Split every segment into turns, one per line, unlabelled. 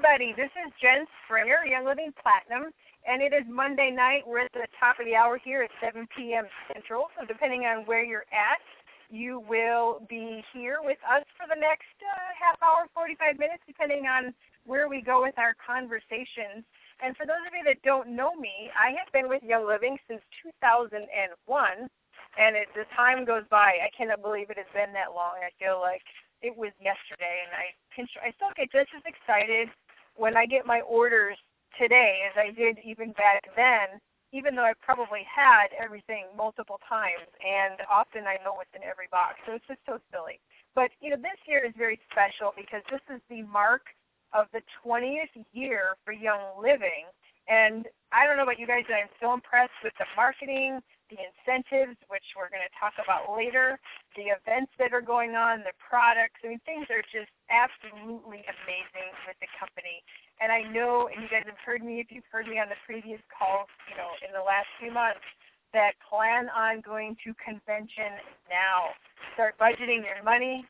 everybody. This is Jen Springer, Young Living Platinum, and it is Monday night. We're at the top of the hour here at 7 p.m. Central. So, depending on where you're at, you will be here with us for the next uh, half hour, 45 minutes, depending on where we go with our conversations. And for those of you that don't know me, I have been with Young Living since 2001, and it, the time goes by. I cannot believe it has been that long. I feel like it was yesterday, and I I still get just as excited when I get my orders today as I did even back then. Even though I probably had everything multiple times, and often I know what's in every box, so it's just so silly. But you know, this year is very special because this is the mark of the 20th year for Young Living, and I don't know about you guys, but I'm so impressed with the marketing, the incentives, which we're going to talk about later, the events that are going on, the products. I mean, things are just absolutely amazing with the company. And I know, and you guys have heard me, if you've heard me on the previous calls, you know, in the last few months, that plan on going to convention now. Start budgeting your money,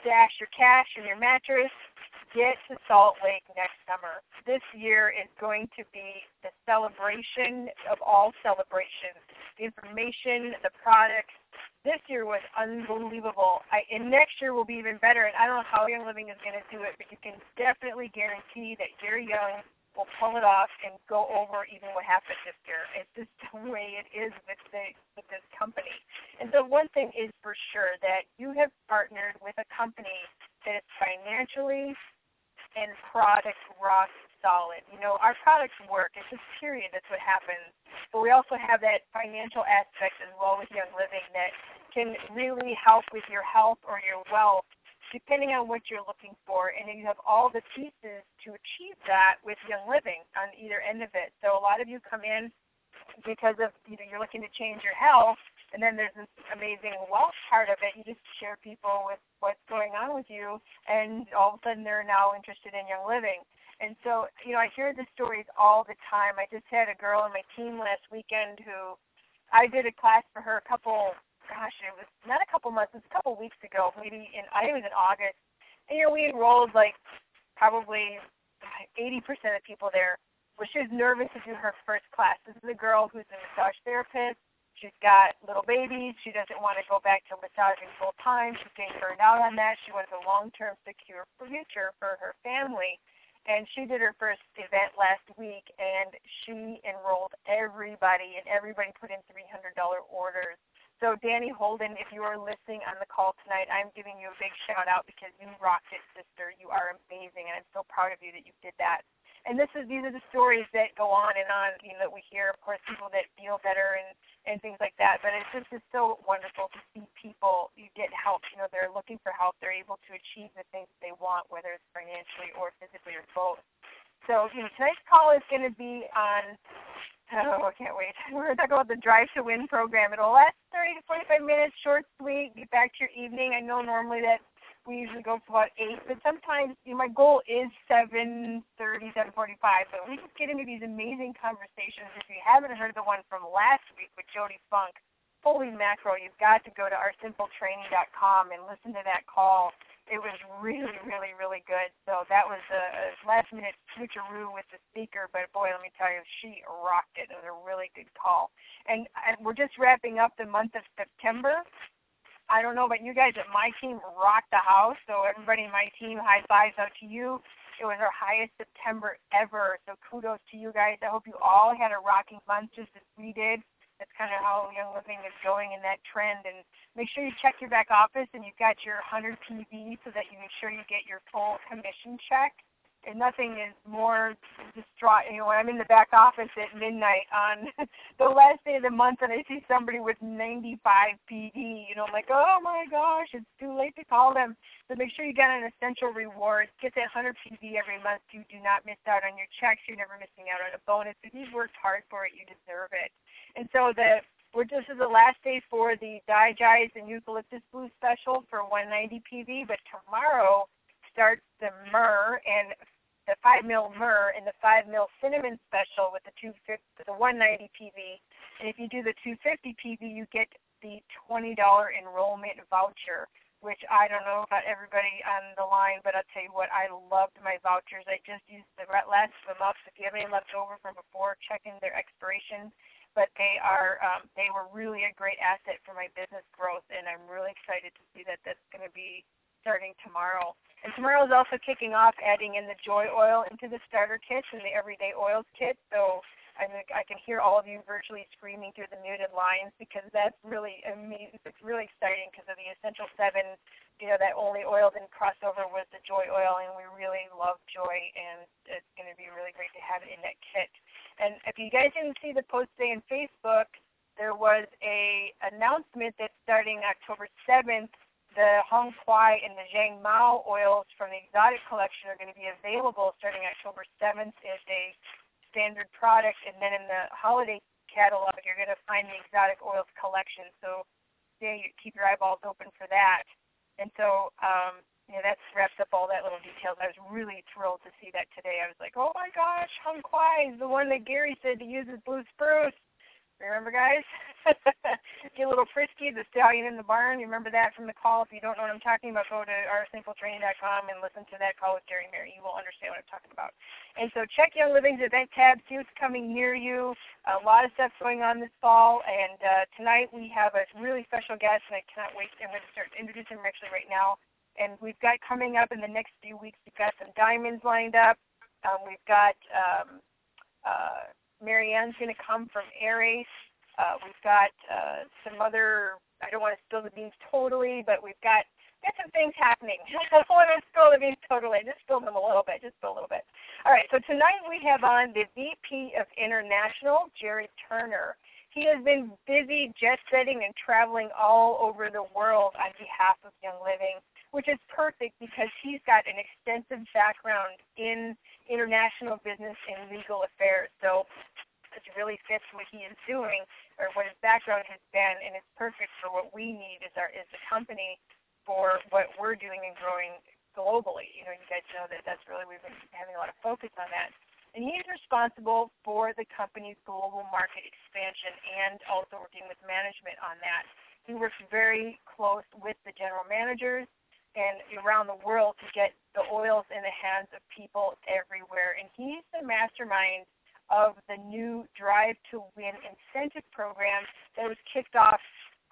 stash your cash in your mattress, get to Salt Lake next summer. This year is going to be the celebration of all celebrations. The information, the products. This year was unbelievable. I, and next year will be even better. And I don't know how Young Living is going to do it, but you can definitely guarantee that Gary Young will pull it off and go over even what happened this year. It's just the way it is with the with this company. And so one thing is for sure that you have partnered with a company that is financially and product rock solid. You know, our products work. It's just period. That's what happens. But we also have that financial aspect as well with Young Living that can really help with your health or your wealth, depending on what you're looking for. And you have all the pieces to achieve that with Young Living on either end of it. So a lot of you come in because of you know you're looking to change your health and then there's this amazing wealth part of it. You just share people with what's going on with you, and all of a sudden they're now interested in Young Living. And so, you know, I hear the stories all the time. I just had a girl on my team last weekend who I did a class for her a couple, gosh, it was not a couple months, it was a couple weeks ago, maybe in, I think it was in August. And, you know, we enrolled like probably 80% of people there. Well, she was nervous to do her first class. This is a girl who's a massage therapist She's got little babies. She doesn't want to go back to massaging full time. She's getting burned out on that. She wants a long term secure future for her family. And she did her first event last week and she enrolled everybody and everybody put in three hundred dollar orders. So Danny Holden, if you are listening on the call tonight, I'm giving you a big shout out because you rocked it, sister. You are amazing and I'm so proud of you that you did that and this is these are the stories that go on and on, you know, that we hear. Of course, people that feel better and and things like that. But it's just it's so wonderful to see people you get help. You know, they're looking for help. They're able to achieve the things they want, whether it's financially or physically or both. So, you know, tonight's call is going to be on. Oh, I can't wait. We're going to talk about the Drive to Win program. It'll last 30 to 45 minutes, short, sweet. Get back to your evening. I know normally that we usually go for about eight, but sometimes you know, my goal is seven thirty, seven forty-five. But we just get into these amazing conversations. If you haven't heard the one from last week with Jody Funk, holy macro, you've got to go to oursimpletraining.com and listen to that call. It was really, really, really good. So that was a last minute switcheroo with the speaker, but boy, let me tell you, she rocked it. It was a really good call. And we're just wrapping up the month of September. I don't know about you guys, but my team rocked the house. So everybody in my team, high fives out to you. It was our highest September ever. So kudos to you guys. I hope you all had a rocking month just as we did. That's kind of how Young Living is going in that trend. And make sure you check your back office and you've got your 100 PV so that you make sure you get your full commission check and nothing is more distraught. You know, when I'm in the back office at midnight on the last day of the month and I see somebody with 95 PV, you know, I'm like, oh my gosh, it's too late to call them. So make sure you get an essential reward. Get that 100 PV every month. You do not miss out on your checks. You're never missing out on a bonus. If you've worked hard for it, you deserve it. And so the we're this is the last day for the Digize and Eucalyptus Blue special for 190 PV, but tomorrow starts the myrrh and the five mil myrrh and the five mil cinnamon special with the two the one ninety PV. And if you do the two fifty PV, you get the twenty dollar enrollment voucher. which I don't know about everybody on the line, but I'll tell you what, I loved my vouchers. I just used the last of them up. So if you have any left over from before, check in their expiration. But they are um, they were really a great asset for my business growth, and I'm really excited to see that that's going to be starting tomorrow. And tomorrow is also kicking off adding in the joy oil into the starter kits and the everyday oils kit. So I think I can hear all of you virtually screaming through the muted lines because that's really amazing. It's really exciting because of the essential seven. You know that only oil didn't cross over with the joy oil, and we really love joy, and it's going to be really great to have it in that kit. And if you guys didn't see the post today on Facebook, there was a announcement that starting October 7th, the Hong Kuai and the Xiang Mao oils from the exotic collection are going to be available starting October 7th as a standard product, and then in the holiday catalog, you're going to find the exotic oils collection. So, yeah, keep your eyeballs open for that. And so, um, that wraps up all that little details. I was really thrilled to see that today. I was like, oh my gosh, Hong Kuai is the one that Gary said to use as blue spruce. Remember, guys? Get a little frisky, the stallion in the barn. You remember that from the call? If you don't know what I'm talking about, go to oursimpletraining.com and listen to that call with Gary Mary. You will understand what I'm talking about. And so check Young Living's event tab, see what's coming near you. A lot of stuff going on this fall. And uh, tonight we have a really special guest, and I cannot wait. I'm going to start introducing him actually right now. And we've got coming up in the next few weeks, we've got some diamonds lined up. Um, we've got um, uh, Marianne's going to come from Aries. Uh, we've got uh, some other. I don't want to spill the beans totally, but we've got got some things happening. I don't want to spill the beans totally. Just spill them a little bit. Just a little bit. All right. So tonight we have on the VP of International, Jared Turner. He has been busy jet setting and traveling all over the world on behalf of Young Living, which is perfect because he's got an extensive background in international business and legal affairs. So it really fits what he is doing or what his background has been, and it's perfect for what we need as our as a company for what we're doing and growing globally. You know, you guys know that that's really we've been having a lot of focus on that. And he's responsible for the company's global market expansion and also working with management on that. He works very close with the general managers and around the world to get the oils in the hands of people everywhere. And he's the mastermind of the new Drive to Win incentive program that was kicked off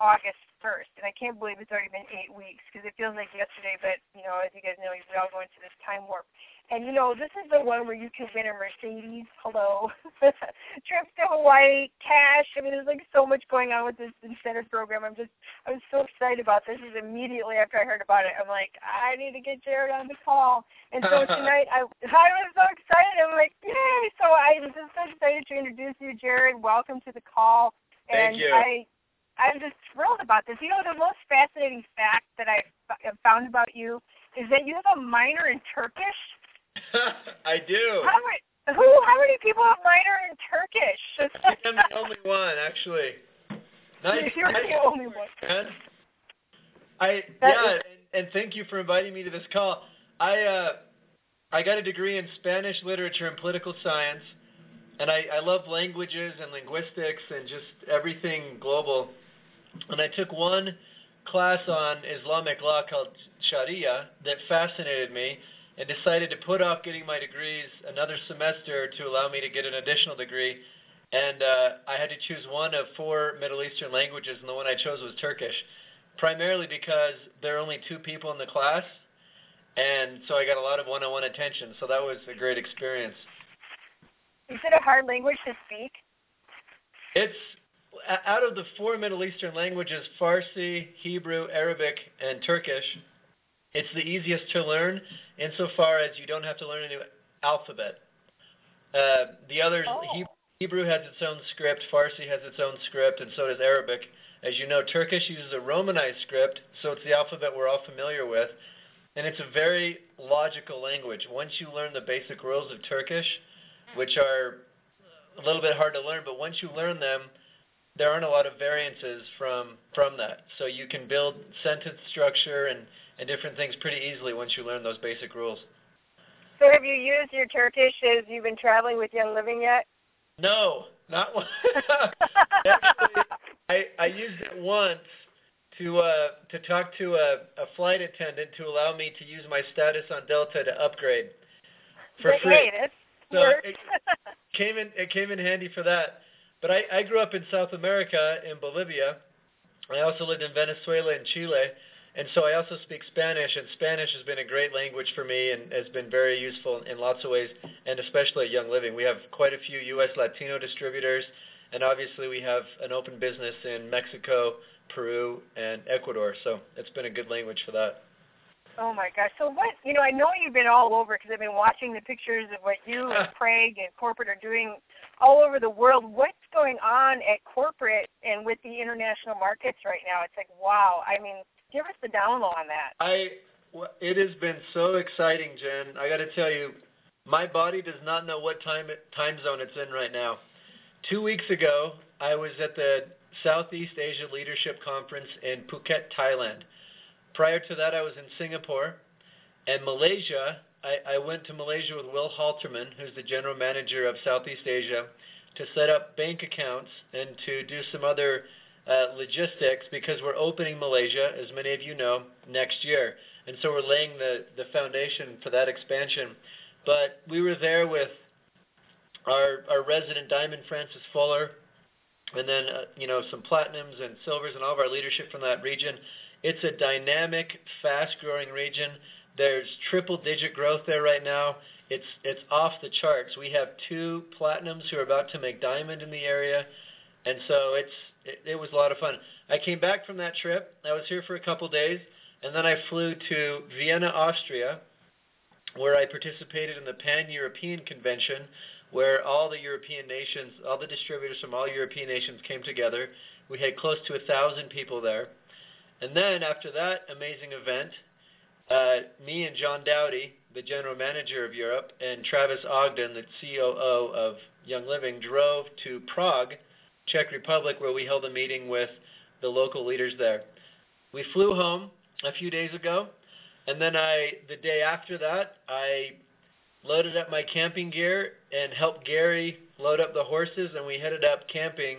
August 1st. And I can't believe it's already been eight weeks because it feels like yesterday, but, you know, as you guys know, we all go into this time warp. And you know, this is the one where you can win a Mercedes. Hello, trips to Hawaii, cash. I mean, there's like so much going on with this incentive program. I'm just, I was so excited about this. Is immediately after I heard about it, I'm like, I need to get Jared on the call. And so tonight, I, I was so excited. I'm like, yay! So I'm just so excited to introduce you, Jared. Welcome to the call.
And Thank you.
I, I'm just thrilled about this. You know, the most fascinating fact that I found about you is that you have a minor in Turkish.
I do.
How many, who? How many people have a minor in Turkish?
I'm the only one, actually.
Nice. You're nice the only one. Man.
I that yeah, is, and, and thank you for inviting me to this call. I uh, I got a degree in Spanish literature and political science, and I, I love languages and linguistics and just everything global. And I took one class on Islamic law called Sharia that fascinated me and decided to put off getting my degrees another semester to allow me to get an additional degree. And uh, I had to choose one of four Middle Eastern languages, and the one I chose was Turkish, primarily because there are only two people in the class, and so I got a lot of one-on-one attention. So that was a great experience.
Is it a hard language to speak?
It's out of the four Middle Eastern languages, Farsi, Hebrew, Arabic, and Turkish it's the easiest to learn insofar as you don't have to learn a new alphabet. Uh, the others,
oh.
Hebrew has its own script, Farsi has its own script, and so does Arabic. As you know, Turkish uses a Romanized script, so it's the alphabet we're all familiar with, and it's a very logical language. Once you learn the basic rules of Turkish, which are a little bit hard to learn, but once you learn them, there aren't a lot of variances from from that. So you can build sentence structure and and different things pretty easily once you learn those basic rules.
So have you used your Turkish as you've been traveling with Young Living yet?
No, not one. Actually, I, I used it once to uh, to talk to a, a flight attendant to allow me to use my status on Delta to upgrade for
They
free.
it.
So it came in it came in handy for that. But I, I grew up in South America in Bolivia. I also lived in Venezuela and Chile, and so I also speak Spanish. And Spanish has been a great language for me and has been very useful in lots of ways, and especially at Young Living. We have quite a few U.S. Latino distributors, and obviously we have an open business in Mexico, Peru, and Ecuador. So it's been a good language for that.
Oh my gosh! So what? You know, I know you've been all over because I've been watching the pictures of what you and Craig and corporate are doing all over the world. What's going on at corporate and with the international markets right now? It's like wow. I mean, give us the down low on that.
I, it has been so exciting, Jen. I got to tell you, my body does not know what time it, time zone it's in right now. Two weeks ago, I was at the Southeast Asia Leadership Conference in Phuket, Thailand. Prior to that, I was in Singapore and Malaysia. I, I went to Malaysia with Will Halterman, who's the general manager of Southeast Asia, to set up bank accounts and to do some other uh, logistics because we're opening Malaysia, as many of you know, next year. And so we're laying the, the foundation for that expansion. But we were there with our, our resident diamond, Francis Fuller, and then, uh, you know, some platinums and silvers and all of our leadership from that region. It's a dynamic, fast-growing region. There's triple-digit growth there right now. It's it's off the charts. We have two platinums who are about to make diamond in the area, and so it's it, it was a lot of fun. I came back from that trip. I was here for a couple days, and then I flew to Vienna, Austria, where I participated in the Pan-European Convention, where all the European nations, all the distributors from all European nations came together. We had close to a thousand people there. And then after that amazing event, uh, me and John Dowdy, the general manager of Europe, and Travis Ogden, the COO of Young Living, drove to Prague, Czech Republic, where we held a meeting with the local leaders there. We flew home a few days ago, and then I, the day after that, I loaded up my camping gear and helped Gary load up the horses, and we headed up camping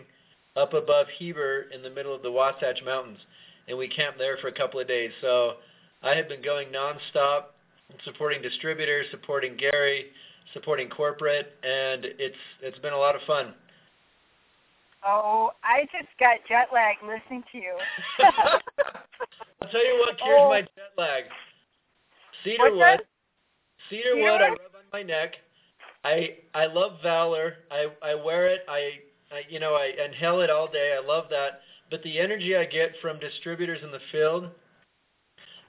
up above Heber in the middle of the Wasatch Mountains and we camped there for a couple of days. So I have been going nonstop, supporting distributors, supporting Gary, supporting corporate, and it's it's been a lot of fun.
Oh, I just got jet lag listening to you.
I'll tell you what cures
Oh.
my jet lag. Cedarwood.
Cedarwood
Cedar I rub on my neck. I I love Valor. I I wear it. I, I you know I inhale it all day. I love that. But the energy I get from distributors in the field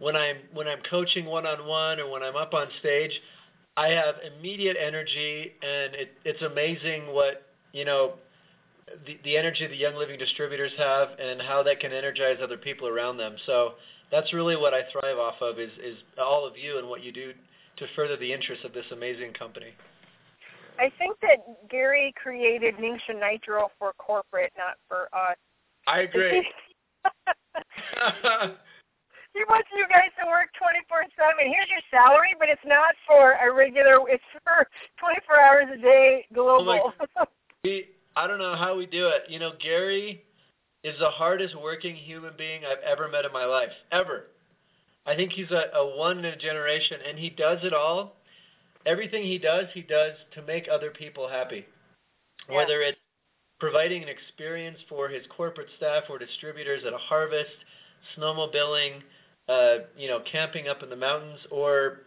when I'm when I'm coaching one on one or when I'm up on stage, I have immediate energy and it, it's amazing what you know the, the energy the Young Living distributors have and how that can energize other people around them. So that's really what I thrive off of is, is all of you and what you do to further the interests of this amazing company.
I think that Gary created Ningxia Nitro for corporate, not for us.
I agree.
He wants you guys to work 24/7. Here's your salary, but it's not for a regular. It's for 24 hours a day global.
we, I don't know how we do it. You know, Gary is the hardest working human being I've ever met in my life, ever. I think he's a, a one in a generation, and he does it all. Everything he does, he does to make other people happy.
Yeah.
Whether it's providing an experience for his corporate staff or distributors at a harvest, snowmobiling, uh, you know, camping up in the mountains, or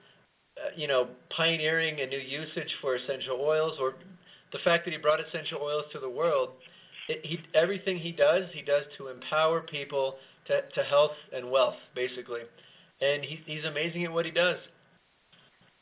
uh, you know, pioneering a new usage for essential oils, or the fact that he brought essential oils to the world. It, he, everything he does, he does to empower people to, to health and wealth, basically. And he, he's amazing at what he does.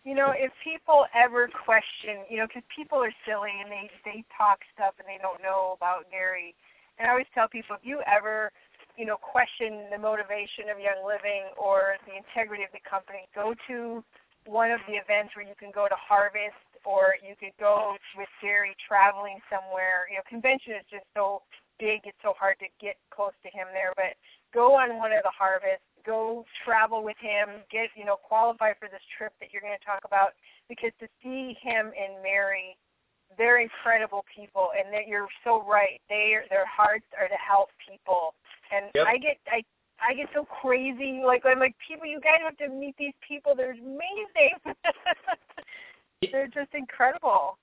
You know, if people ever question, you know, because people are silly and they they talk stuff and they don't know about Gary. And I always tell people, if you ever, you know, question the motivation of Young Living or the integrity of the company, go to one of the events where you can go to Harvest or you could go with Gary traveling somewhere. You know, convention is just so big; it's so hard to get close to him there. But go on one of the harvests, go travel with him, get you know qualify for this trip that you're going to talk about because to see him and Mary, they're incredible people, and that you're so right. They their hearts are to help people, and
Yep.
I get I I get so crazy. Like I'm like people, you guys have to meet these people. They're amazing. They're just incredible.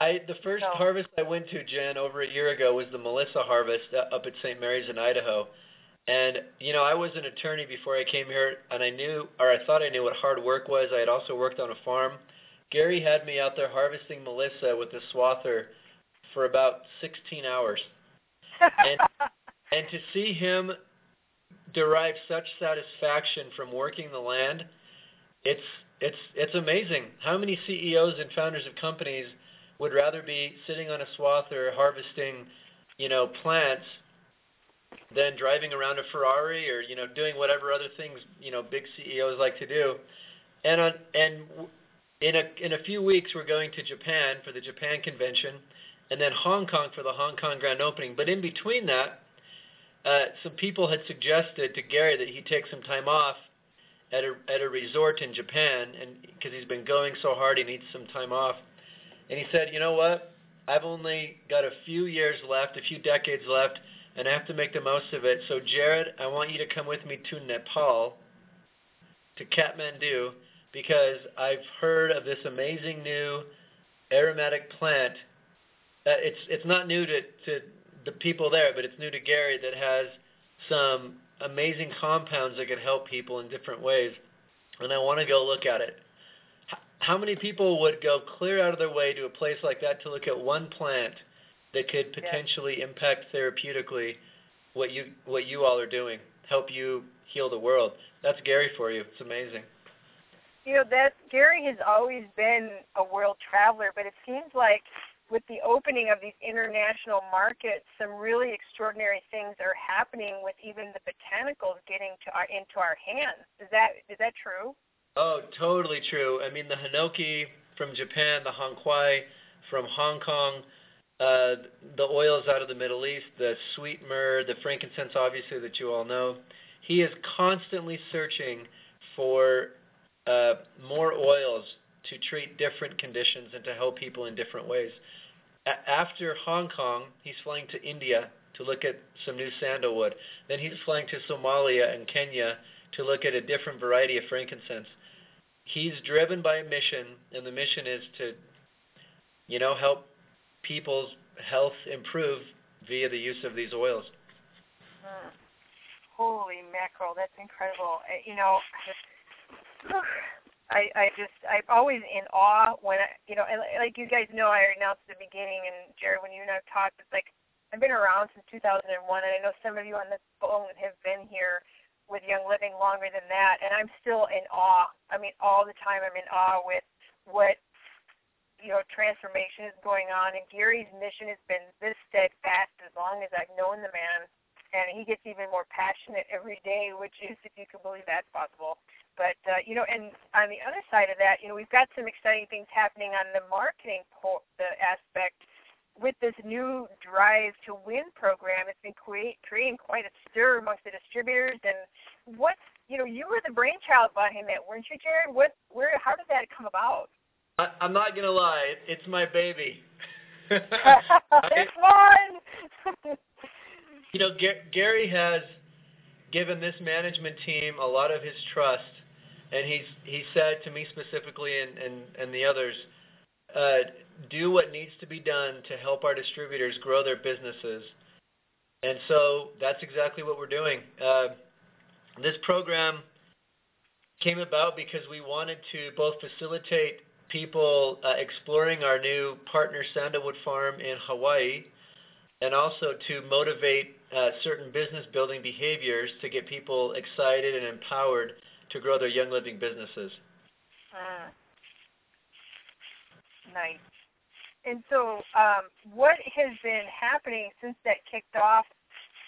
I the first so. harvest I went to, Jen, over a year ago was the Melissa harvest uh, up at St. Mary's in Idaho. And you know, I was an attorney before I came here, and I knew, or I thought I knew what hard work was. I had also worked on a farm. Gary had me out there harvesting Melissa with a swather for about 16 hours, and and to see him derive such satisfaction from working the land, it's it's it's amazing. How many CEOs and founders of companies would rather be sitting on a swather harvesting, you know, plants than driving around a Ferrari or you know doing whatever other things you know big CEOs like to do. And on and in a in a few weeks we're going to Japan for the Japan convention, and then Hong Kong for the Hong Kong grand opening. But in between that, uh, some people had suggested to Gary that he take some time off at a at a resort in Japan, and because he's been going so hard, he needs some time off. And he said, you know what? I've only got a few years left, a few decades left, and I have to make the most of it. So Jared, I want you to come with me to Nepal, to Kathmandu, because I've heard of this amazing new aromatic plant. Uh, it's it's not new to to the people there, but it's new to Gary that has some amazing compounds that can help people in different ways. And I want to go look at it. How many people would go clear out of their way to a place like that to look at one plant that could potentially yeah. impact therapeutically what you what you all are doing, help you heal the world? That's Gary for you. It's amazing.
You know that Gary has always been a world traveler, but it seems like with the opening of these international markets, some really extraordinary things are happening with even the botanicals getting to our into our hands. Is that is that true?
Oh, totally true. I mean, the Hinoki from Japan, the Hong Kuai from Hong Kong, uh, the oils out of the Middle East, the sweet myrrh, the frankincense, obviously that you all know. He is constantly searching for uh, more oils to treat different conditions and to help people in different ways. After Hong Kong, he's flying to India to look at some new sandalwood. Then he's flying to Somalia and Kenya to look at a different variety of frankincense. He's driven by a mission, and the mission is to, you know, help people's health improve via the use of these oils.
Mm. Holy mackerel, that's incredible. Uh, you know, I I just I'm always in awe when I you know and like you guys know I announced at the beginning and Jared when you and I've talked it's like I've been around since 2001 and I know some of you on the phone have been here with Young Living longer than that and I'm still in awe. I mean all the time I'm in awe with what you know transformation is going on and Gary's mission has been this steadfast as long as I've known the man and he gets even more passionate every day which is if you can believe that's possible but uh, you know, and on the other side of that, you know, we've got some exciting things happening on the marketing po- the aspect with this new Drive to Win program. It's been create, creating quite a stir amongst the distributors. And what you know, you were the brainchild behind that, weren't you, Jared? What, where, how did that come about?
I, I'm not gonna lie, it's my baby.
it's fun.
you know, G- Gary has given this management team a lot of his trust and he's he said to me specifically and and, and the others, uh, do what needs to be done to help our distributors grow their businesses. And so that's exactly what we're doing. Uh, this program came about because we wanted to both facilitate people uh, exploring our new partner sandalwood farm in Hawaii and also to motivate uh, certain business building behaviors to get people excited and empowered to grow their Young Living businesses.
Mm. Nice. And so, um, what has been happening since that kicked off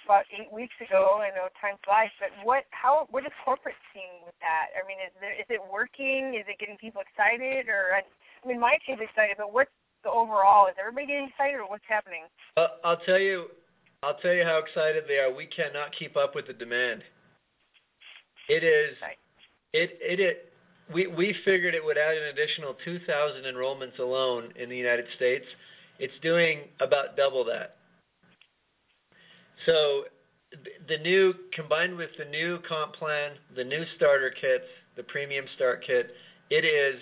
about eight weeks ago? I know time flies, but what, how, what is corporate seeing with that? I mean, is there, is it working? Is it getting people excited? Or, I, I mean, my team's excited, but what's the overall? Is everybody getting excited, or what's happening?
Uh, I'll tell you, I'll tell you how excited they are. We cannot keep up with the demand. It is. Right. It it, we we figured it would add an additional 2,000 enrollments alone in the United States. It's doing about double that. So the new combined with the new comp plan, the new starter kits, the premium start kit, it is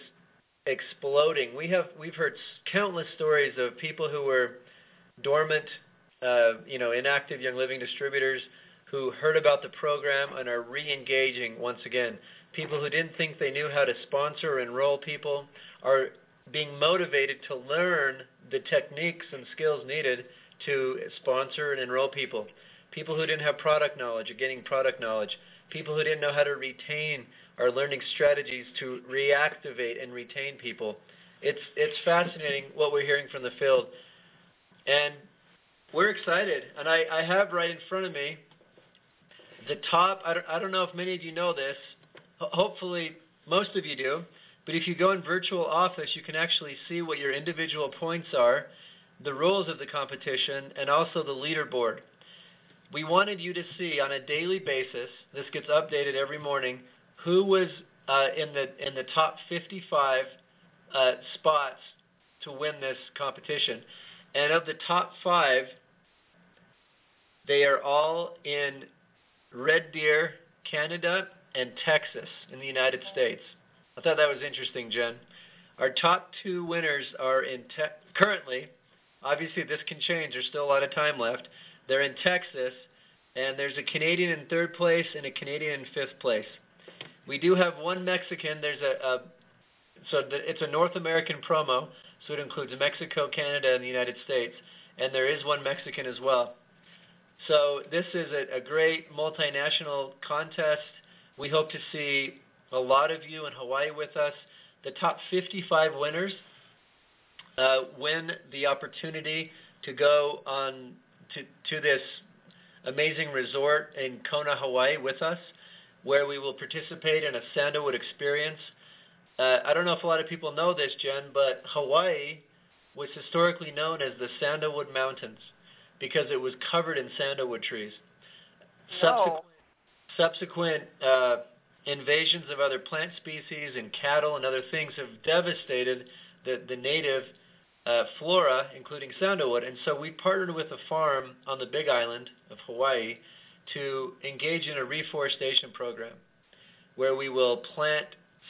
exploding. We have we've heard countless stories of people who were dormant, uh, you know, inactive Young Living distributors who heard about the program and are re-engaging once again. People who didn't think they knew how to sponsor or enroll people are being motivated to learn the techniques and skills needed to sponsor and enroll people. People who didn't have product knowledge are getting product knowledge. People who didn't know how to retain are learning strategies to reactivate and retain people. It's it's fascinating what we're hearing from the field, and we're excited. And I, I have right in front of me the top. I don't, I don't know if many of you know this. Hopefully, most of you do. But if you go in virtual office, you can actually see what your individual points are, the rules of the competition, and also the leaderboard. We wanted you to see on a daily basis, this gets updated every morning, who was uh, in the in the top 55 uh, spots to win this competition. And of the top five, they are all in Red Deer, Canada, and Texas in the United States. I thought that was interesting, Jen. Our top two winners are in te- currently. Obviously, this can change. There's still a lot of time left. They're in Texas, and there's a Canadian in third place and a Canadian in fifth place. We do have one Mexican. There's a, a so the, it's a North American promo, so it includes Mexico, Canada, and the United States, and there is one Mexican as well. So this is a, a great multinational contest. We hope to see a lot of you in Hawaii with us. The top 55 winners uh, win the opportunity to go on to, to this amazing resort in Kona, Hawaii with us where we will participate in a sandalwood experience. Uh, I don't know if a lot of people know this, Jen, but Hawaii was historically known as the Sandalwood Mountains because it was covered in sandalwood trees.
Subsequent,
subsequent uh, invasions of other plant species and cattle and other things have devastated the, the native uh, flora, including sandalwood. And so we partnered with a farm on the Big Island of Hawaii to engage in a reforestation program where we will plant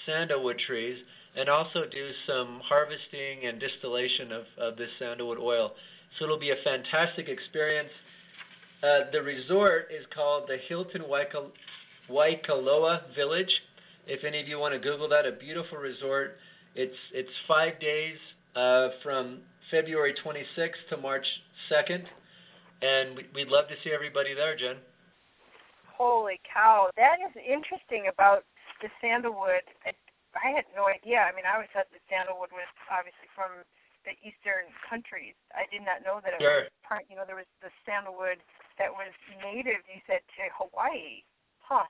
sandalwood trees and also do some harvesting and distillation of, of this sandalwood oil. So it'll be a fantastic experience. Uh, the resort is called the Hilton Waikal- Waikoloa Village. If any of you want to Google that, a beautiful resort. It's it's five days uh, from February 26th to March 2nd, and we'd love to see everybody there, Jen
holy cow, that is interesting about the sandalwood. I, I had no idea. I mean, I always thought that sandalwood was obviously from the eastern countries. I did not know that it
sure.
was part. You know, there was the sandalwood that was native. You said to Hawaii, huh?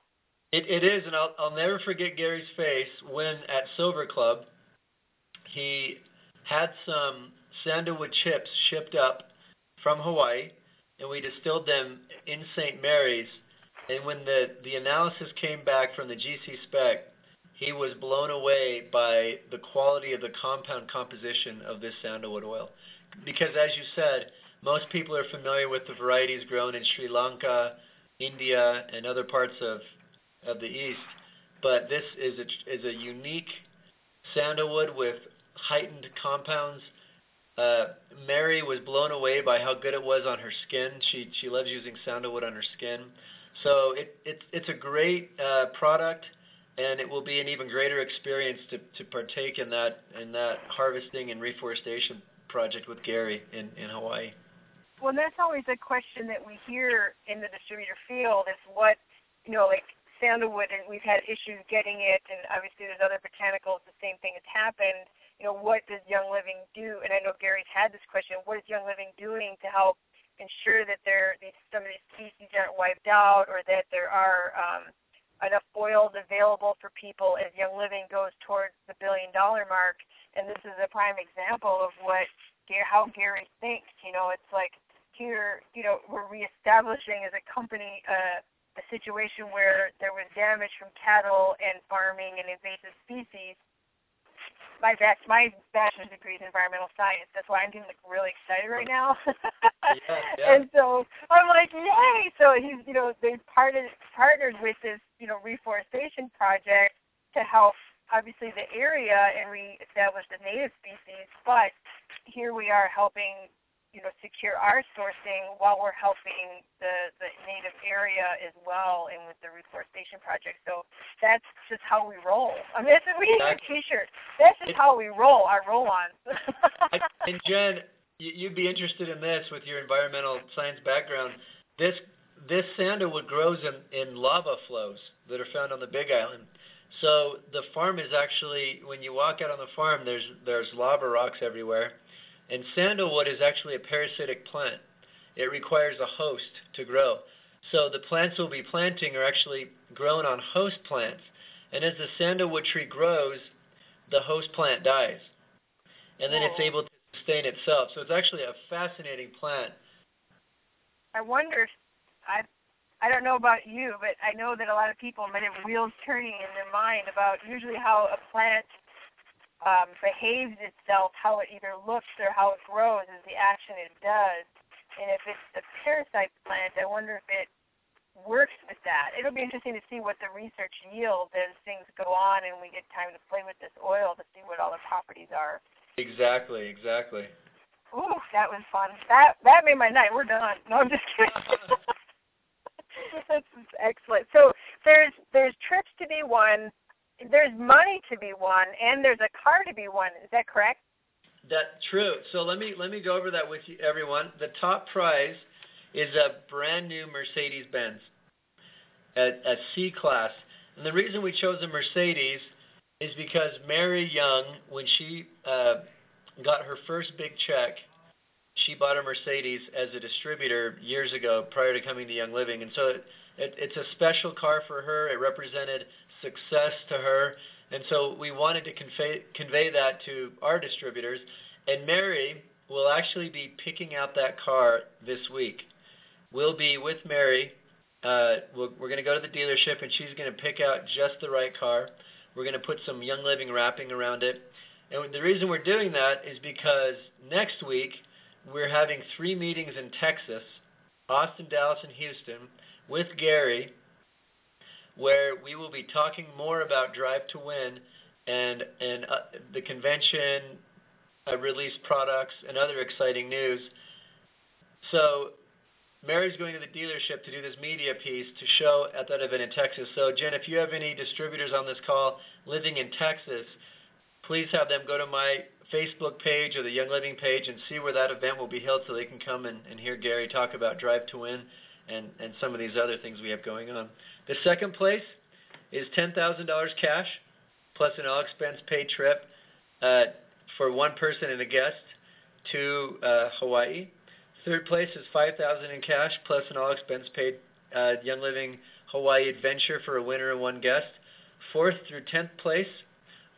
It it is, and I'll I'll never forget Gary's face when at Silver Club, he had some sandalwood chips shipped up from Hawaii, and we distilled them in St. Mary's and when the, the analysis came back from the GC spec, he was blown away by the quality of the compound composition of this sandalwood oil. Because as you said, most people are familiar with the varieties grown in Sri Lanka, India, and other parts of, of the East. But this is a, is a unique sandalwood with heightened compounds. Uh, Mary was blown away by how good it was on her skin. She she loves using sandalwood on her skin. So it, it, it's a great uh, product, and it will be an even greater experience to, to partake in that in that harvesting and reforestation project with Gary in, in Hawaii.
Well, that's always a question that we hear in the distributor field is what, you know, like sandalwood, and we've had issues getting it, and obviously there's other botanicals, the same thing has happened. You know, what does Young Living do? And I know Gary's had this question. What is Young Living doing to help ensure that there these, some of these species aren't wiped out or that there are um, enough oils available for people as Young Living goes towards the billion dollar mark. And this is a prime example of what how Gary thinks. You know, it's like here, you know, we're reestablishing as a company uh, a situation where there was damage from cattle and farming and invasive species. my back my bachelor's degree is environmental science. That's why I'm getting like really excited right now.
yeah, yeah.
And so I'm like, yay! So he's you know they partnered partnered with this you know reforestation project to help obviously the area and reestablish the native species, but here we are helping you know secure our sourcing while we're helping the the native area as well and with the reforestation project. So that's just how we roll. I mean, that's we need a T-shirt. That's just how we roll. Our roll-ons.
and Jen, you'd be interested in this with your environmental science background. This this sandalwood grows in, in lava flows that are found on the Big Island. So the farm is actually, when you walk out on the farm, there's there's lava rocks everywhere, and sandalwood is actually a parasitic plant. It requires a host to grow. So the plants we'll be planting are actually grown on host plants. And as the sandalwood tree grows, the host plant dies. And then it's able to sustain itself. So it's actually a fascinating plant.
I wonder, I I don't know about you, but I know that a lot of people might have wheels turning in their mind about usually how a plant um, behaves itself, how it either looks or how it grows, is the action it does. And if it's a parasite plant, I wonder if it works with that. It'll be interesting to see what the research yields as things go on and we get time to play with this oil to see what all the properties are.
Exactly, exactly.
Ooh, that was fun. That that made my night. We're done. No, I'm just kidding. Excellent. So there's there's trips to be won there's money to be won and there's a car to be won. Is that correct?
That's true. So let me let me go over that with you, everyone. The top prize is a brand new Mercedes Benz, a, a C class. And the reason we chose a Mercedes is because Mary Young, when she uh, got her first big check, she bought a Mercedes as a distributor years ago prior to coming to Young Living. And so it, it, it's a special car for her. It represented success to her. And so we wanted to convey, convey that to our distributors. And Mary will actually be picking out that car this week. We'll be with Mary. Uh, we we are going to go to the dealership, and she's going to pick out just the right car. We're going to put some Young Living wrapping around it. And the reason we're doing that is because next week we're having three meetings in Texas, Austin, Dallas, and Houston, with Gary where we will be talking more about Drive to Win and and uh, the convention, uh, release products, and other exciting news. So Mary's going to the dealership to do this media piece to show at that event in Texas. So Jen, if you have any distributors on this call living in Texas, please have them go to my Facebook page or the Young Living page and see where that event will be held so they can come and, and hear Gary talk about Drive to Win and, and some of these other things we have going on. The second place is $10,000 cash plus an all expense paid trip uh, for one person and a guest to uh, Hawaii. Third place is 5000 in cash plus an all expense paid uh, Young Living Hawaii adventure for a winner and one guest. Fourth through 10th place,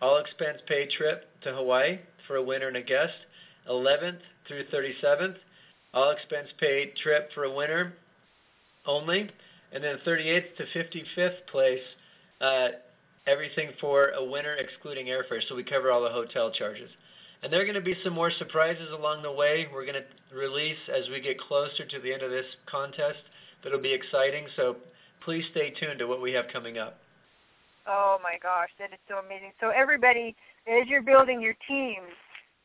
all expense paid trip to Hawaii for a winner and a guest. 11th through 37th, all expense paid trip for a winner only and then 38th to 55th place, uh, everything for a winner excluding airfare. So we cover all the hotel charges. And there are going to be some more surprises along the way. We're going to release as we get closer to the end of this contest. That'll be exciting. So please stay tuned to what we have coming up.
Oh my gosh, that is so amazing. So everybody, as you're building your teams,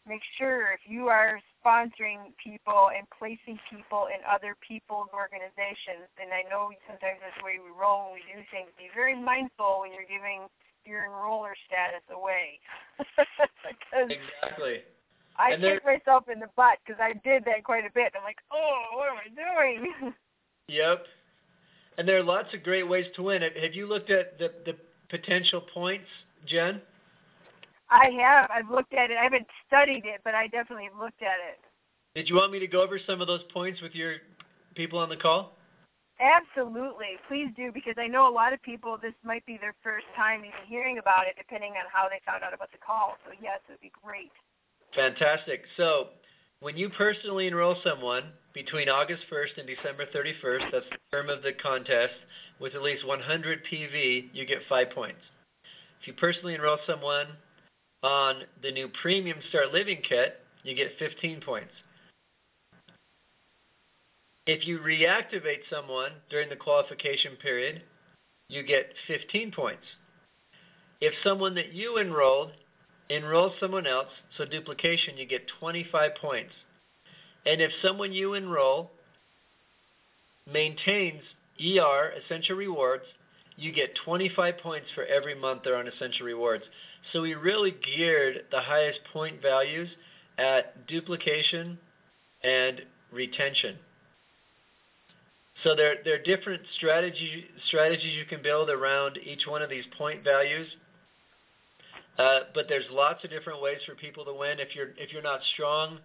make sure if you are sponsoring people and placing people in other people's organizations, and I know sometimes that's the way we roll when we do things, be very mindful when you're giving your enroller status away.
exactly.
I kick myself in the butt because I did that quite a bit. I'm like, oh, what am I doing?
yep. And there are lots of great ways to win. Have you looked at the the potential points, Jen?
I have. I've looked at it. I haven't studied it, but I definitely looked at it.
Did you want me to go over some of those points with your people on the call?
Absolutely. Please do, because I know a lot of people, this might be their first time even hearing about it, depending on how they found out about the call. So, yes, it would be great.
Fantastic. So, when you personally enroll someone between August 1st and December 31st, that's the term of the contest, with at least 100 PV, you get five points. If you personally enroll someone on the new Premium Start Living Kit, you get 15 points. If you reactivate someone during the qualification period, you get 15 points. If someone that you enrolled enrolls someone else, so duplication, you get 25 points. And if someone you enroll maintains ER, Essential Rewards, you get 25 points for every month they're on Essential Rewards. So we really geared the highest point values at duplication and retention. So there, there are different strategy, strategies you can build around each one of these point values. Uh, but there's lots of different ways for people to win. If you're if you're not strong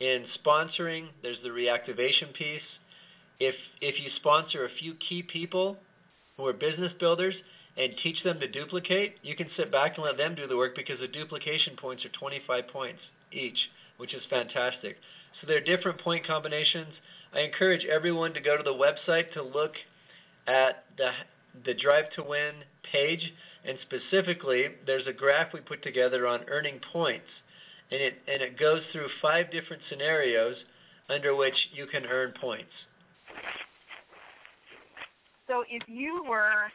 in sponsoring, there's the reactivation piece. If if you sponsor a few key people who are business builders and teach them to duplicate, you can sit back and let them do the work because the duplication points are 25 points each, which is fantastic. So there are different point combinations. I encourage everyone to go to the website to look at the the Drive to Win page, and specifically, there's a graph we put together on earning points, and it and it goes through five different scenarios under which you can earn points.
So if you were,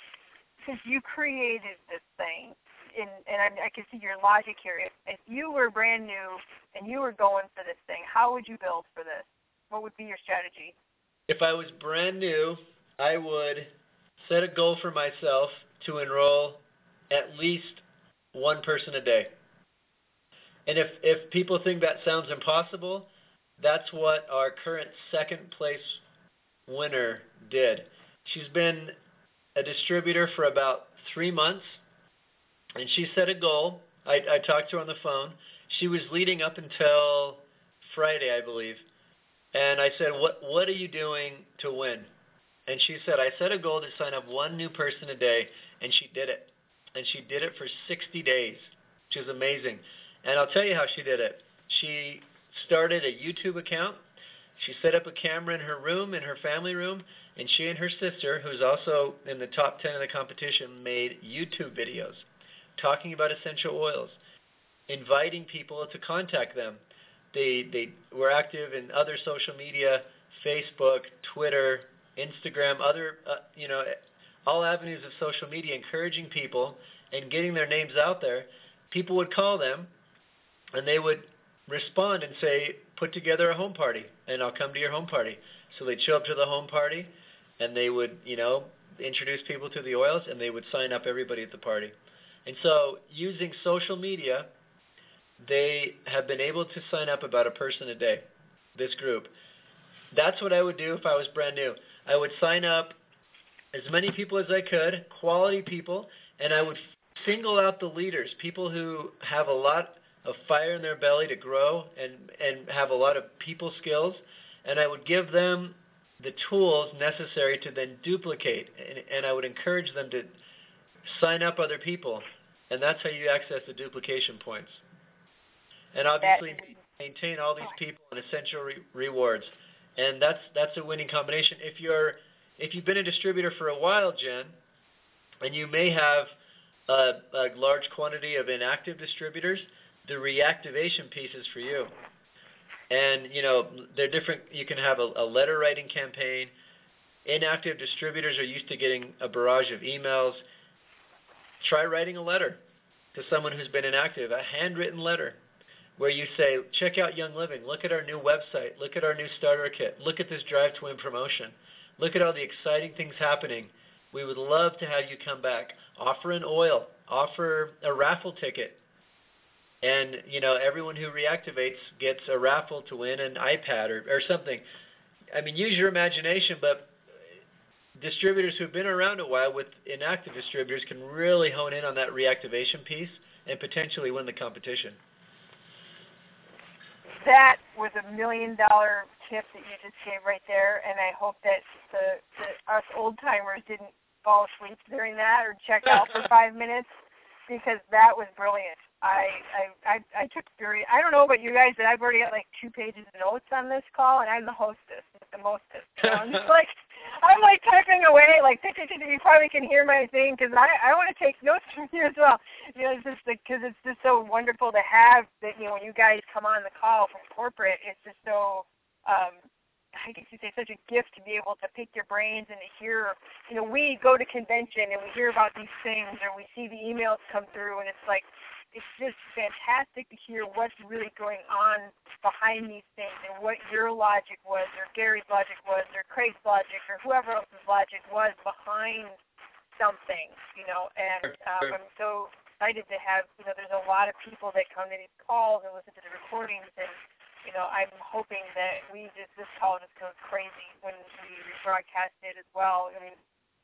since you created this thing, and, and I, I can see your logic here. If, if you were brand new and you were going for this thing, how would you build for this? What would be your strategy?
If I was brand new, I would set a goal for myself to enroll at least one person a day. And if, if people think that sounds impossible, that's what our current second place winner did. She's been a distributor for about three months, and she set a goal. I, I talked to her on the phone. She was leading up until Friday, I believe. And I said, "What What are you doing to win?" And she said, "I set a goal to sign up one new person a day," and she did it. And she did it for 60 days, which is amazing. And I'll tell you how she did it. She started a YouTube account. She set up a camera in her room, in her family room, and she and her sister, who's also in the top 10 of the competition, made YouTube videos talking about essential oils, inviting people to contact them. They they were active in other social media, Facebook, Twitter, Instagram, other uh, you know, all avenues of social media, encouraging people and getting their names out there. People would call them, and they would respond and say, "Put together a home party, and I'll come to your home party." So they'd show up to the home party, and they would, you know, introduce people to the oils, and they would sign up everybody at the party. And so, using social media, they have been able to sign up about a person a day. This group. That's what I would do if I was brand new. I would sign up as many people as I could, quality people, and I would single out the leaders, people who have a lot of fire in their belly to grow and and have a lot of people skills, and I would give them the tools necessary to then duplicate, and, and I would encourage them to sign up other people, and that's how you access the duplication points. And obviously maintain all these people and essential re- rewards, and that's that's a winning combination. If you're if you've been a distributor for a while, Jen, and you may have a, a large quantity of inactive distributors, the reactivation piece is for you. And you know they're different. You can have a, a letter writing campaign. Inactive distributors are used to getting a barrage of emails. Try writing a letter to someone who's been inactive, a handwritten letter where you say, check out Young Living, look at our new website, look at our new starter kit, look at this Drive to Win promotion, look at all the exciting things happening. We would love to have you come back. Offer an oil, offer a raffle ticket. And, you know, everyone who reactivates gets a raffle to win an iPad or, or something. I mean, use your imagination, but distributors who've been around a while with inactive distributors can really hone in on that reactivation piece and potentially win the competition
that was a million dollar tip that you just gave right there, and I hope that the, the us old timers didn't fall asleep during that or check out for five minutes because that was brilliant. I I I, I took very. I don't know about you guys, but I've already got like two pages of notes on this call, and I'm the hostess, the mostest. You know? I'm just like I'm like typing away, like you probably can hear my thing because I I want to take notes from you as well. You know, it's just because it's just so wonderful to have that. You know, when you guys come on the call from corporate, it's just so. um I guess you say such a gift to be able to pick your brains and to hear. You know, we go to convention and we hear about these things, or we see the emails come through, and it's like it's just fantastic to hear what's really going on behind these things and what your logic was, or Gary's logic was, or Craig's logic, or whoever else's logic was behind something, you know. And um, I'm so excited to have, you know, there's a lot of people that come to these calls and listen to the recordings, and you know, I'm hoping that we just this call just goes crazy when we broadcast it as well. I mean,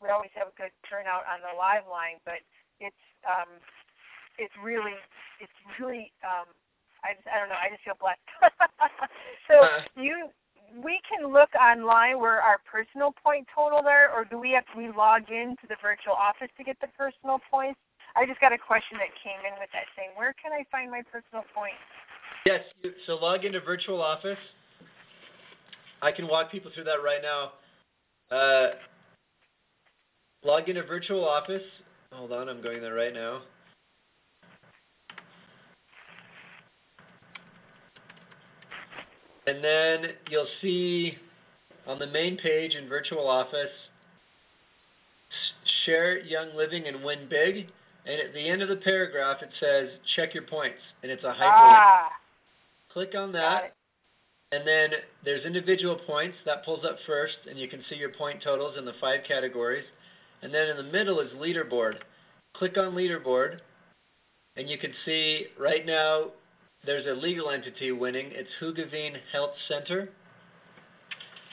we always have a good turnout on the live line, but it's um, it's really it's really um I just I don't know, I just feel blessed. so uh, you we can look online where our personal point totals are or do we have to we log into the virtual office to get the personal points? I just got a question that came in with that saying, Where can I find my personal points?
Yes, so log into virtual office. I can walk people through that right now. Uh, log into virtual office. Hold on, I'm going there right now. And then you'll see on the main page in Virtual Office, share Young Living and win big. And at the end of the paragraph, it says check your points, and it's a hyperlink. Ah, Click on that, and then there's individual points that pulls up first, and you can see your point totals in the five categories. And then in the middle is leaderboard. Click on leaderboard, and you can see right now there's a legal entity winning. It's Hoogeveen Health Center,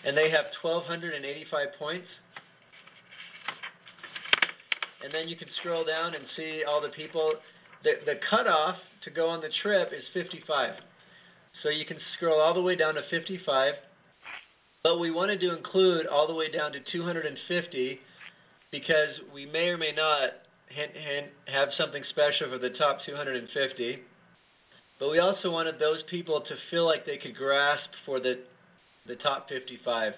and they have 1,285 points. And then you can scroll down and see all the people. The, the cutoff to go on the trip is 55. So you can scroll all the way down to 55. But we wanted to include all the way down to 250 because we may or may not have something special for the top 250. But we also wanted those people to feel like they could grasp for the the top 55.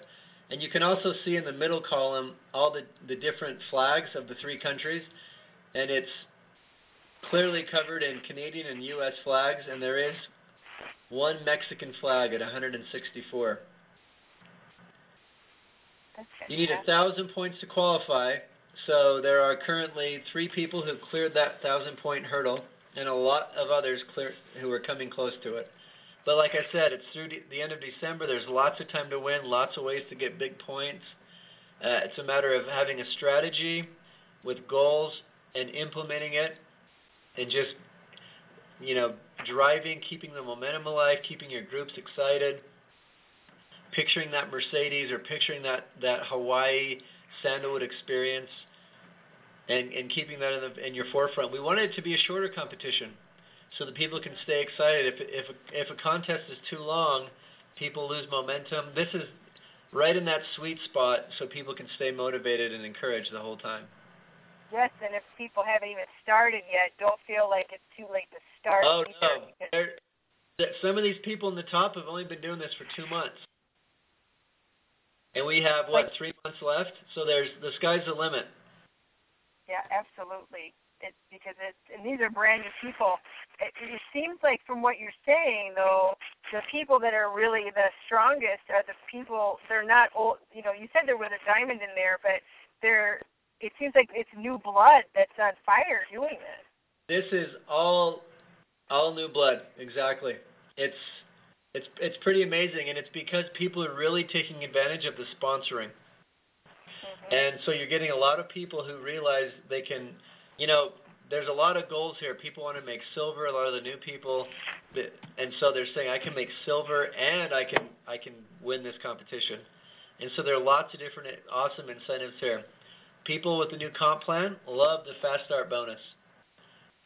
And you can also see in the middle column all the, the different flags of the three countries. And it's clearly covered in Canadian and U.S. flags, and there is one Mexican flag at 164. You need a thousand points to qualify. So there are currently three people who've cleared that thousand point hurdle and a lot of others clear, who are coming close to it. But like I said, it's through the end of December. There's lots of time to win, lots of ways to get big points. Uh, it's a matter of having a strategy with goals and implementing it, and just you know driving, keeping the momentum alive, keeping your groups excited, picturing that Mercedes or picturing that that Hawaii sandalwood experience and, and keeping that in, the, in your forefront. We wanted it to be a shorter competition so that people can stay excited. If, if, if a contest is too long, people lose momentum. This is right in that sweet spot so people can stay motivated and encouraged the whole time.
Yes, and if people haven't even started yet, don't feel like it's too late to start.
Oh no, some of these people in the top have only been doing this for two months, and we have what three months left. So there's the sky's the limit.
Yeah, absolutely. It's because it's and these are brand new people. It, it seems like from what you're saying though, the people that are really the strongest are the people. They're not old. You know, you said there was a diamond in there, but they're. It seems like it's new blood that's on fire doing this.
This is all, all new blood. Exactly. It's it's it's pretty amazing, and it's because people are really taking advantage of the sponsoring. And so you're getting a lot of people who realize they can, you know, there's a lot of goals here. People want to make silver. A lot of the new people, and so they're saying I can make silver and I can I can win this competition. And so there are lots of different awesome incentives here. People with the new comp plan love the fast start bonus.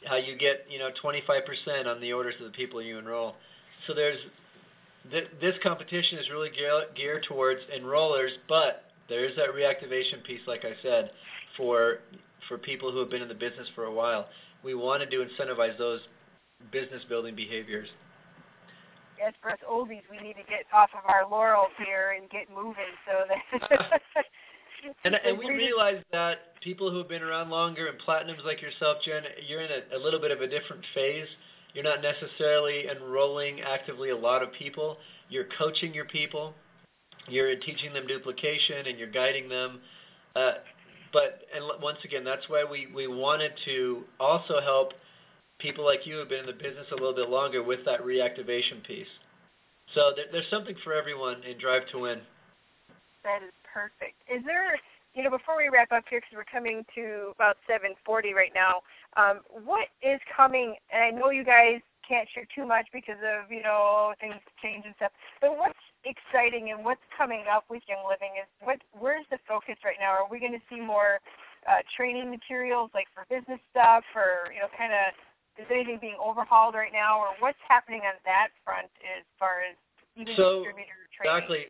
How you get you know 25% on the orders of the people you enroll. So there's th- this competition is really geared towards enrollers, but there is that reactivation piece, like I said, for for people who have been in the business for a while. We wanted to incentivize those business building behaviors.
Yes, for us oldies, we need to get off of our laurels here and get moving. So that
And and we realize that people who have been around longer and platinums like yourself, Jen, you're in a, a little bit of a different phase. You're not necessarily enrolling actively a lot of people. You're coaching your people. You're teaching them duplication and you're guiding them. Uh, but and once again, that's why we, we wanted to also help people like you who have been in the business a little bit longer with that reactivation piece. So there, there's something for everyone in Drive to Win.
That is perfect. Is there, you know, before we wrap up here, because we're coming to about 7:40 right now, um, what is coming? And I know you guys can't share too much because of you know things change and stuff. But what's exciting and what's coming up with Young Living is what? Where's the focus right now? Are we going to see more uh, training materials like for business stuff, or you know, kind of is anything being overhauled right now, or what's happening on that front as far as even
so,
distributor training?
Exactly.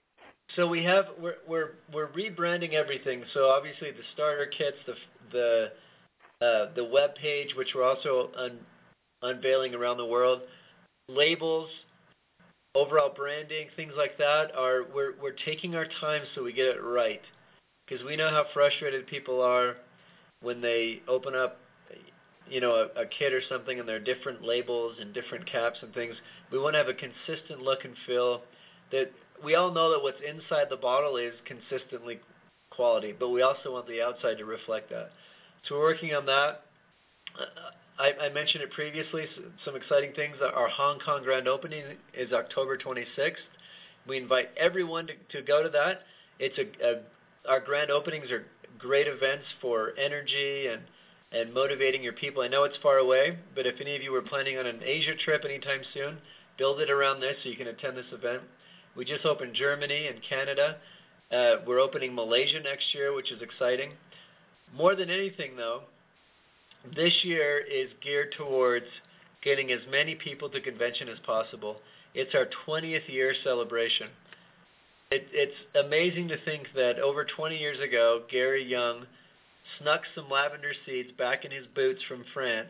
So we have we're we're we're rebranding everything. So obviously the starter kits, the the uh, the web page, which we're also un, unveiling around the world, labels, overall branding, things like that are we're we're taking our time so we get it right because we know how frustrated people are when they open up you know, a, a kit or something and there are different labels and different caps and things. We want to have a consistent look and feel that we all know that what's inside the bottle is consistently quality, but we also want the outside to reflect that. So we're working on that. I, I mentioned it previously, some exciting things. Our Hong Kong grand opening is October 26th. We invite everyone to, to go to that. It's a, a our grand openings are great events for energy and and motivating your people. I know it's far away, but if any of you were planning on an Asia trip anytime soon, build it around this so you can attend this event. We just opened Germany and Canada. Uh, we're opening Malaysia next year, which is exciting. More than anything, though, this year is geared towards getting as many people to convention as possible. It's our 20th year celebration. It, it's amazing to think that over 20 years ago, Gary Young snuck some lavender seeds back in his boots from France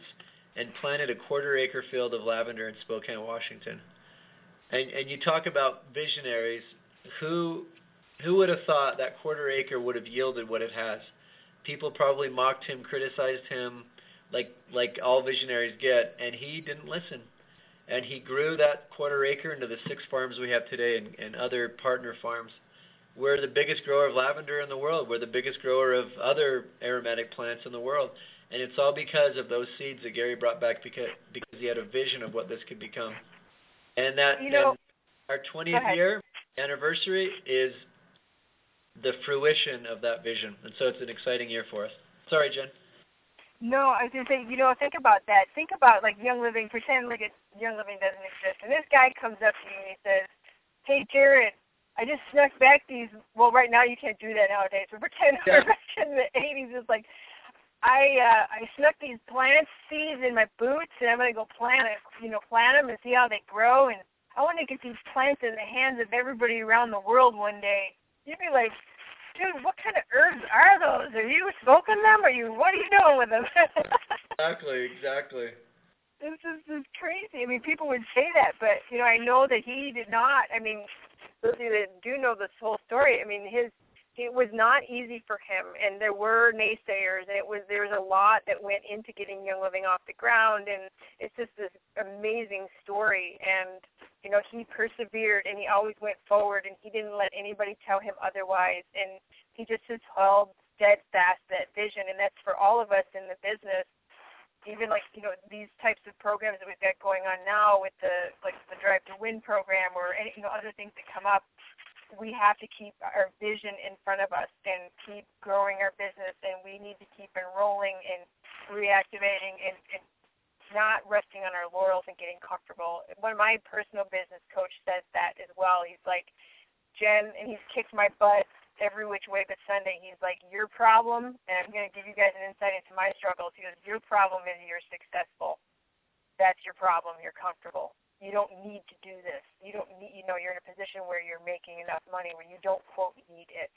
and planted a quarter acre field of lavender in Spokane, Washington. And and you talk about visionaries, who who would have thought that quarter acre would have yielded what it has? People probably mocked him, criticized him, like like all visionaries get, and he didn't listen. And he grew that quarter acre into the six farms we have today and, and other partner farms. We're the biggest grower of lavender in the world. We're the biggest grower of other aromatic plants in the world. And it's all because of those seeds that Gary brought back because because he had a vision of what this could become. And that
you know,
our 20th year anniversary is the fruition of that vision. And so it's an exciting year for us. Sorry, Jen.
No, I was to say, you know, think about that. Think about like Young Living. Pretend like it, Young Living doesn't exist. And this guy comes up to you and he says, "Hey, Jared, I just snuck back these. Well, right now you can't do that nowadays. But pretend yeah. back in the '80s, it's like I uh, I snuck these plant seeds in my boots, and I'm gonna go plant it. You know, plant them and see how they grow. And I want to get these plants in the hands of everybody around the world one day. You'd be like, dude, what kind of herbs are those? Are you smoking them? Are you? What are you doing with them?
exactly, exactly.
This is, this is crazy. I mean, people would say that, but you know, I know that he did not. I mean, those of you that do know this whole story, I mean, his it was not easy for him, and there were naysayers, and it was there was a lot that went into getting Young Living off the ground, and it's just this amazing story. And you know, he persevered, and he always went forward, and he didn't let anybody tell him otherwise, and he just has held steadfast that vision, and that's for all of us in the business even like you know these types of programs that we've got going on now with the like the Drive to Win program or any you know other things that come up, we have to keep our vision in front of us and keep growing our business, and we need to keep enrolling and reactivating and, and not resting on our laurels and getting comfortable. One of my personal business coach says that as well. He's like, Jen, and he's kicked my butt every which way but Sunday. He's like, your problem, and I'm going to give you guys an insight into my struggles. He goes, your problem is you're successful. That's your problem. You're comfortable. You don't need to do this. You don't need, you know, you're in a position where you're making enough money where you don't quote need it.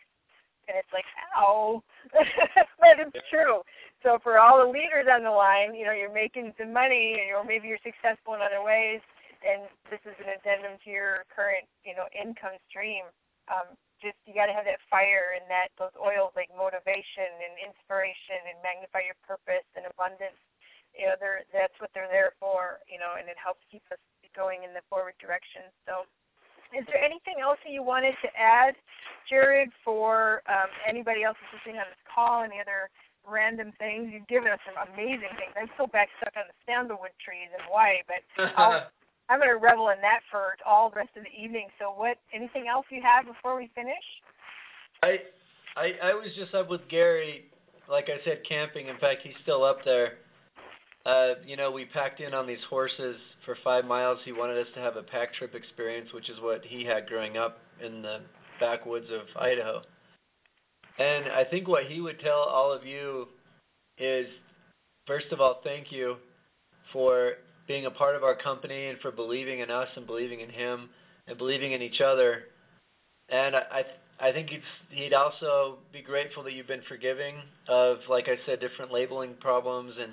And it's like, ow, but it's true. So for all the leaders on the line, you know, you're making some money, or maybe you're successful in other ways, and this is an addendum to your current, you know, income stream um, just you got to have that fire and that those oils like motivation and inspiration and magnify your purpose and abundance. You know, they're that's what they're there for. You know, and it helps keep us going in the forward direction. So, is there anything else that you wanted to add, Jared, for um, anybody else who's listening on this call? Any other random things? You've given us some amazing things. I'm still back stuck on the sandalwood trees in Hawaii, but I'll I'm going to revel in that for all the rest of the evening. So, what? Anything else you have before we finish?
I, I, I was just up with Gary, like I said, camping. In fact, he's still up there. Uh, you know, we packed in on these horses for five miles. He wanted us to have a pack trip experience, which is what he had growing up in the backwoods of Idaho. And I think what he would tell all of you is, first of all, thank you for being a part of our company and for believing in us and believing in him and believing in each other. And I I think he'd he'd also be grateful that you've been forgiving of like I said different labeling problems and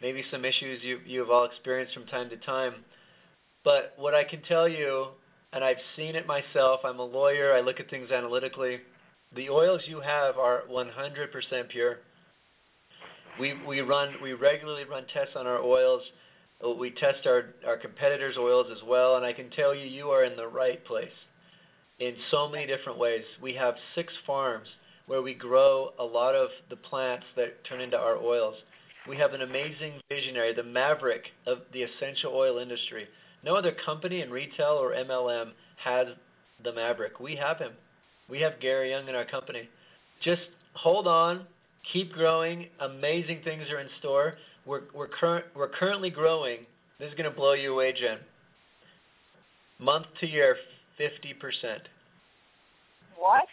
maybe some issues you you've all experienced from time to time. But what I can tell you and I've seen it myself, I'm a lawyer, I look at things analytically. The oils you have are 100% pure. We we run we regularly run tests on our oils uh, we test our, our competitors' oils as well, and I can tell you, you are in the right place in so many different ways. We have six farms where we grow a lot of the plants that turn into our oils. We have an amazing visionary, the maverick of the essential oil industry. No other company in retail or MLM has the maverick. We have him. We have Gary Young in our company. Just hold on, keep growing. Amazing things are in store. We're we're current we're currently growing. This is going to blow you away, Jen. Month to year, fifty percent.
What?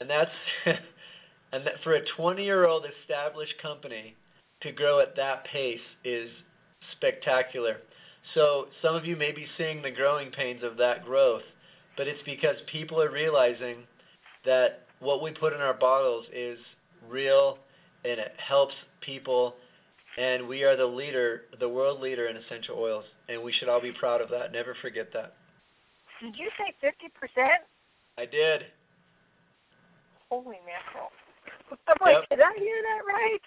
And that's and that for a twenty-year-old established company to grow at that pace is spectacular. So some of you may be seeing the growing pains of that growth, but it's because people are realizing that what we put in our bottles is real and it helps people and we are the leader, the world leader in essential oils, and we should all be proud of that. Never forget that.
Did you say 50%?
I did.
Holy mackerel. I'm like, yep. did I hear that right?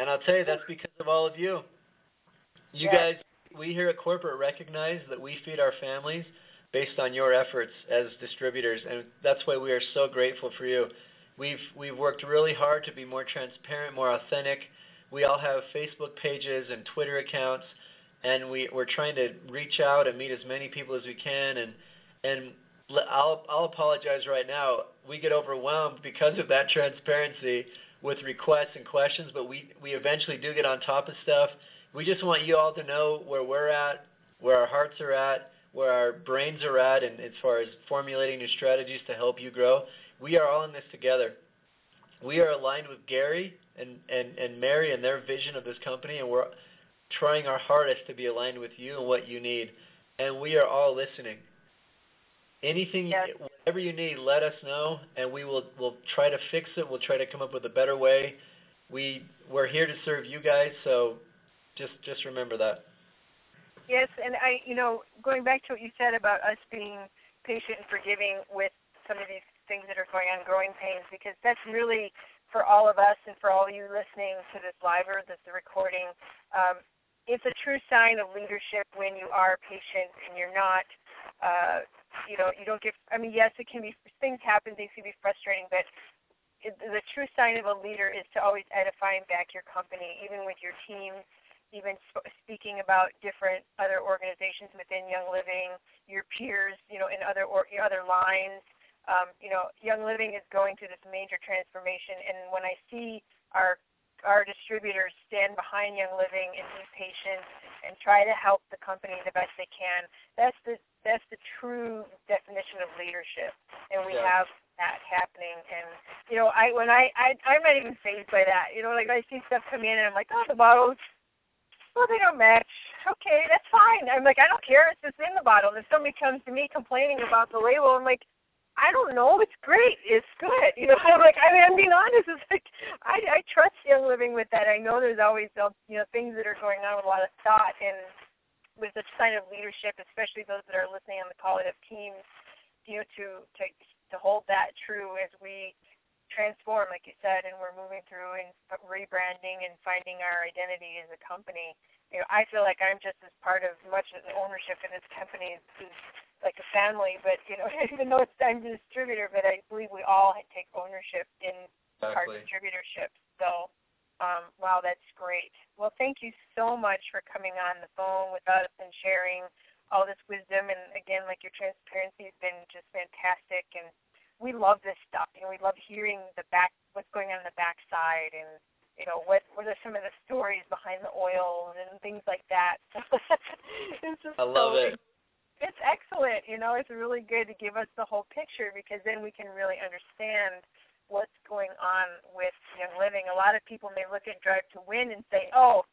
And I'll tell you, that's because of all of you. You yes. guys, we here at Corporate recognize that we feed our families based on your efforts as distributors, and that's why we are so grateful for you. We've we've worked really hard to be more transparent, more authentic, we all have Facebook pages and Twitter accounts, and we, we're trying to reach out and meet as many people as we can. And and I'll I'll apologize right now. We get overwhelmed because of that transparency with requests and questions, but we we eventually do get on top of stuff. We just want you all to know where we're at, where our hearts are at, where our brains are at, and as far as formulating new strategies to help you grow. We are all in this together. We are aligned with Gary and, and, and Mary and their vision of this company, and we're trying our hardest to be aligned with you and what you need. And we are all listening. Anything, yes. whatever you need, let us know, and we will we'll try to fix it. We'll try to come up with a better way. We we're here to serve you guys, so just just remember that.
Yes, and I, you know, going back to what you said about us being patient and forgiving with some of these things that are going on, growing pains, because that's really for all of us and for all you listening to this live or this recording, um, it's a true sign of leadership when you are patient and you're not, uh, you know, you don't get. I mean, yes, it can be things happen, things can be frustrating, but it, the true sign of a leader is to always edify and back your company, even with your teams, even sp- speaking about different other organizations within Young Living, your peers, you know, in other or other lines um, you know, Young Living is going through this major transformation, and when I see our our distributors stand behind Young Living and be patient and try to help the company the best they can, that's the that's the true definition of leadership, and we yeah. have that happening. And you know, I when I, I I'm not even phased by that. You know, like I see stuff come in, and I'm like, oh, the bottles well, they don't match. Okay, that's fine. I'm like, I don't care. It's just in the bottle. And if somebody comes to me complaining about the label, I'm like, I don't know. It's great. It's good. You know, I'm like, I mean, I'm being honest. It's like, I, I trust Young Living with that. I know there's always, you know, things that are going on with a lot of thought and with a sign of leadership, especially those that are listening on the have teams, you know, to, to, to hold that true as we transform, like you said, and we're moving through and rebranding and finding our identity as a company. You know, I feel like I'm just as part of much of the ownership in this company as, as like a family, but you know, even though it's I'm the distributor, but I believe we all take ownership in exactly. our distributorship. So, um, wow, that's great. Well, thank you so much for coming on the phone with us and sharing all this wisdom. And again, like your transparency has been just fantastic and we love this stuff. You know, we love hearing the back, what's going on in the backside, and you know, what what are some of the stories behind the oils and things like that.
it's just I love so, it.
It's excellent. You know, it's really good to give us the whole picture because then we can really understand what's going on with Young Living. A lot of people may look at Drive to Win and say, "Oh,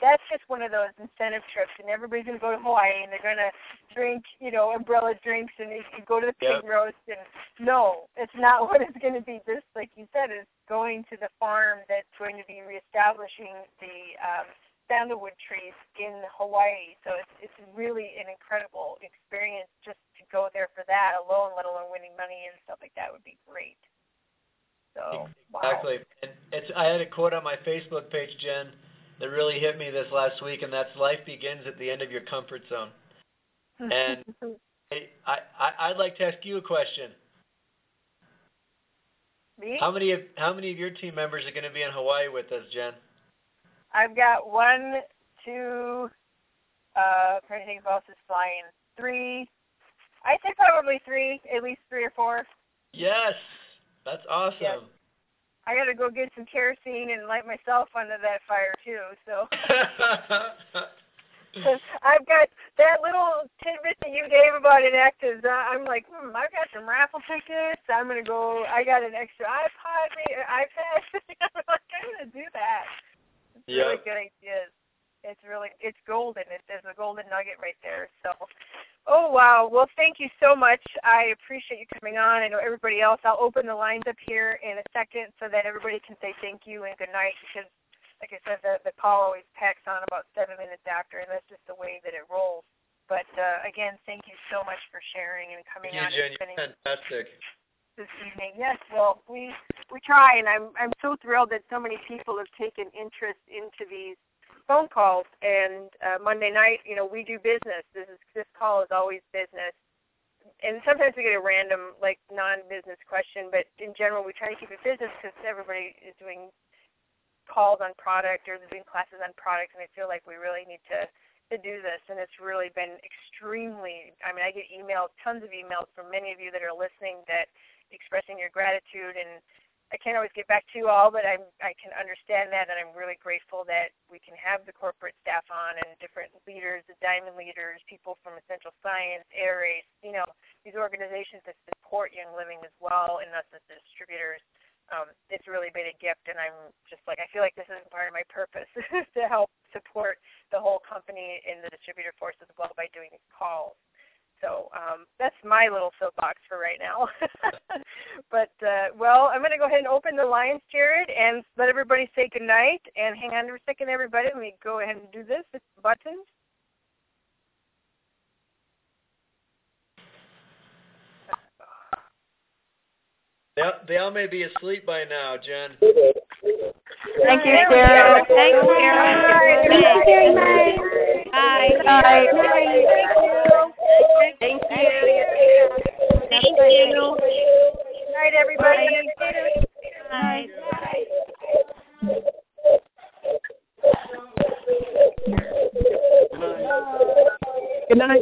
that's just one of those incentive trips, and everybody's going to go to Hawaii and they're going to drink, you know, umbrella drinks and you go to the pig yep. roast. And no, it's not what it's going to be. This, like you said, is going to the farm that's going to be reestablishing the um, sandalwood trees in Hawaii. So it's it's really an incredible experience just to go there for that alone, let alone winning money and stuff like that would be great. So
exactly,
wow.
and it's I had a quote on my Facebook page, Jen that really hit me this last week, and that's life begins at the end of your comfort zone. And I, I I'd like to ask you a question.
Me?
How many of how many of your team members are going to be in Hawaii with us, Jen?
I've got one, two, uh, trying to think who else is flying. Three. I'd say probably three, at least three or four.
Yes, that's awesome.
I got to go get some kerosene and light myself under that fire too. So. I've got that little tidbit that you gave about inactives. Uh, I'm like, hmm, I've got some raffle tickets. I'm gonna go. I got an extra iPod, iPad. I'm like, I'm gonna do that. It's yep. really good ideas. It's really, it's golden. It, there's a golden nugget right there. So, Oh, wow. Well, thank you so much. I appreciate you coming on. I know everybody else. I'll open the lines up here in a second so that everybody can say thank you and good night because, like I said, the, the call always packs on about seven minutes after, and that's just the way that it rolls. But uh, again, thank you so much for sharing and coming
thank
on.
You, Jen. You're fantastic.
This evening, yes. Well, we we try, and I'm I'm so thrilled that so many people have taken interest into these phone calls. And uh, Monday night, you know, we do business. This is this call is always business. And sometimes we get a random, like, non-business question, but in general, we try to keep it business because everybody is doing calls on product or doing classes on product, and I feel like we really need to to do this. And it's really been extremely. I mean, I get emails, tons of emails from many of you that are listening that expressing your gratitude and I can't always get back to you all, but I'm, I can understand that, and I'm really grateful that we can have the corporate staff on and different leaders, the diamond leaders, people from Essential Science, Air Race, you know, these organizations that support Young Living as well, and us as distributors. Um, it's really been a gift, and I'm just like I feel like this is part of my purpose to help support the whole company in the distributor force as well by doing these calls. So um, that's my little soapbox for right now. but uh, well, I'm going to go ahead and open the lines, Jared, and let everybody say good night. And hang on for a second, everybody. Let me go ahead and do this. It's buttons.
They, they all may be asleep by now, Jen.
Thank you, Jared.
Thank you, Jared.
Thank
you. Bye.
Bye. Thank you. Thank you.
Thank you.
Good night, everybody. Good night, Good night,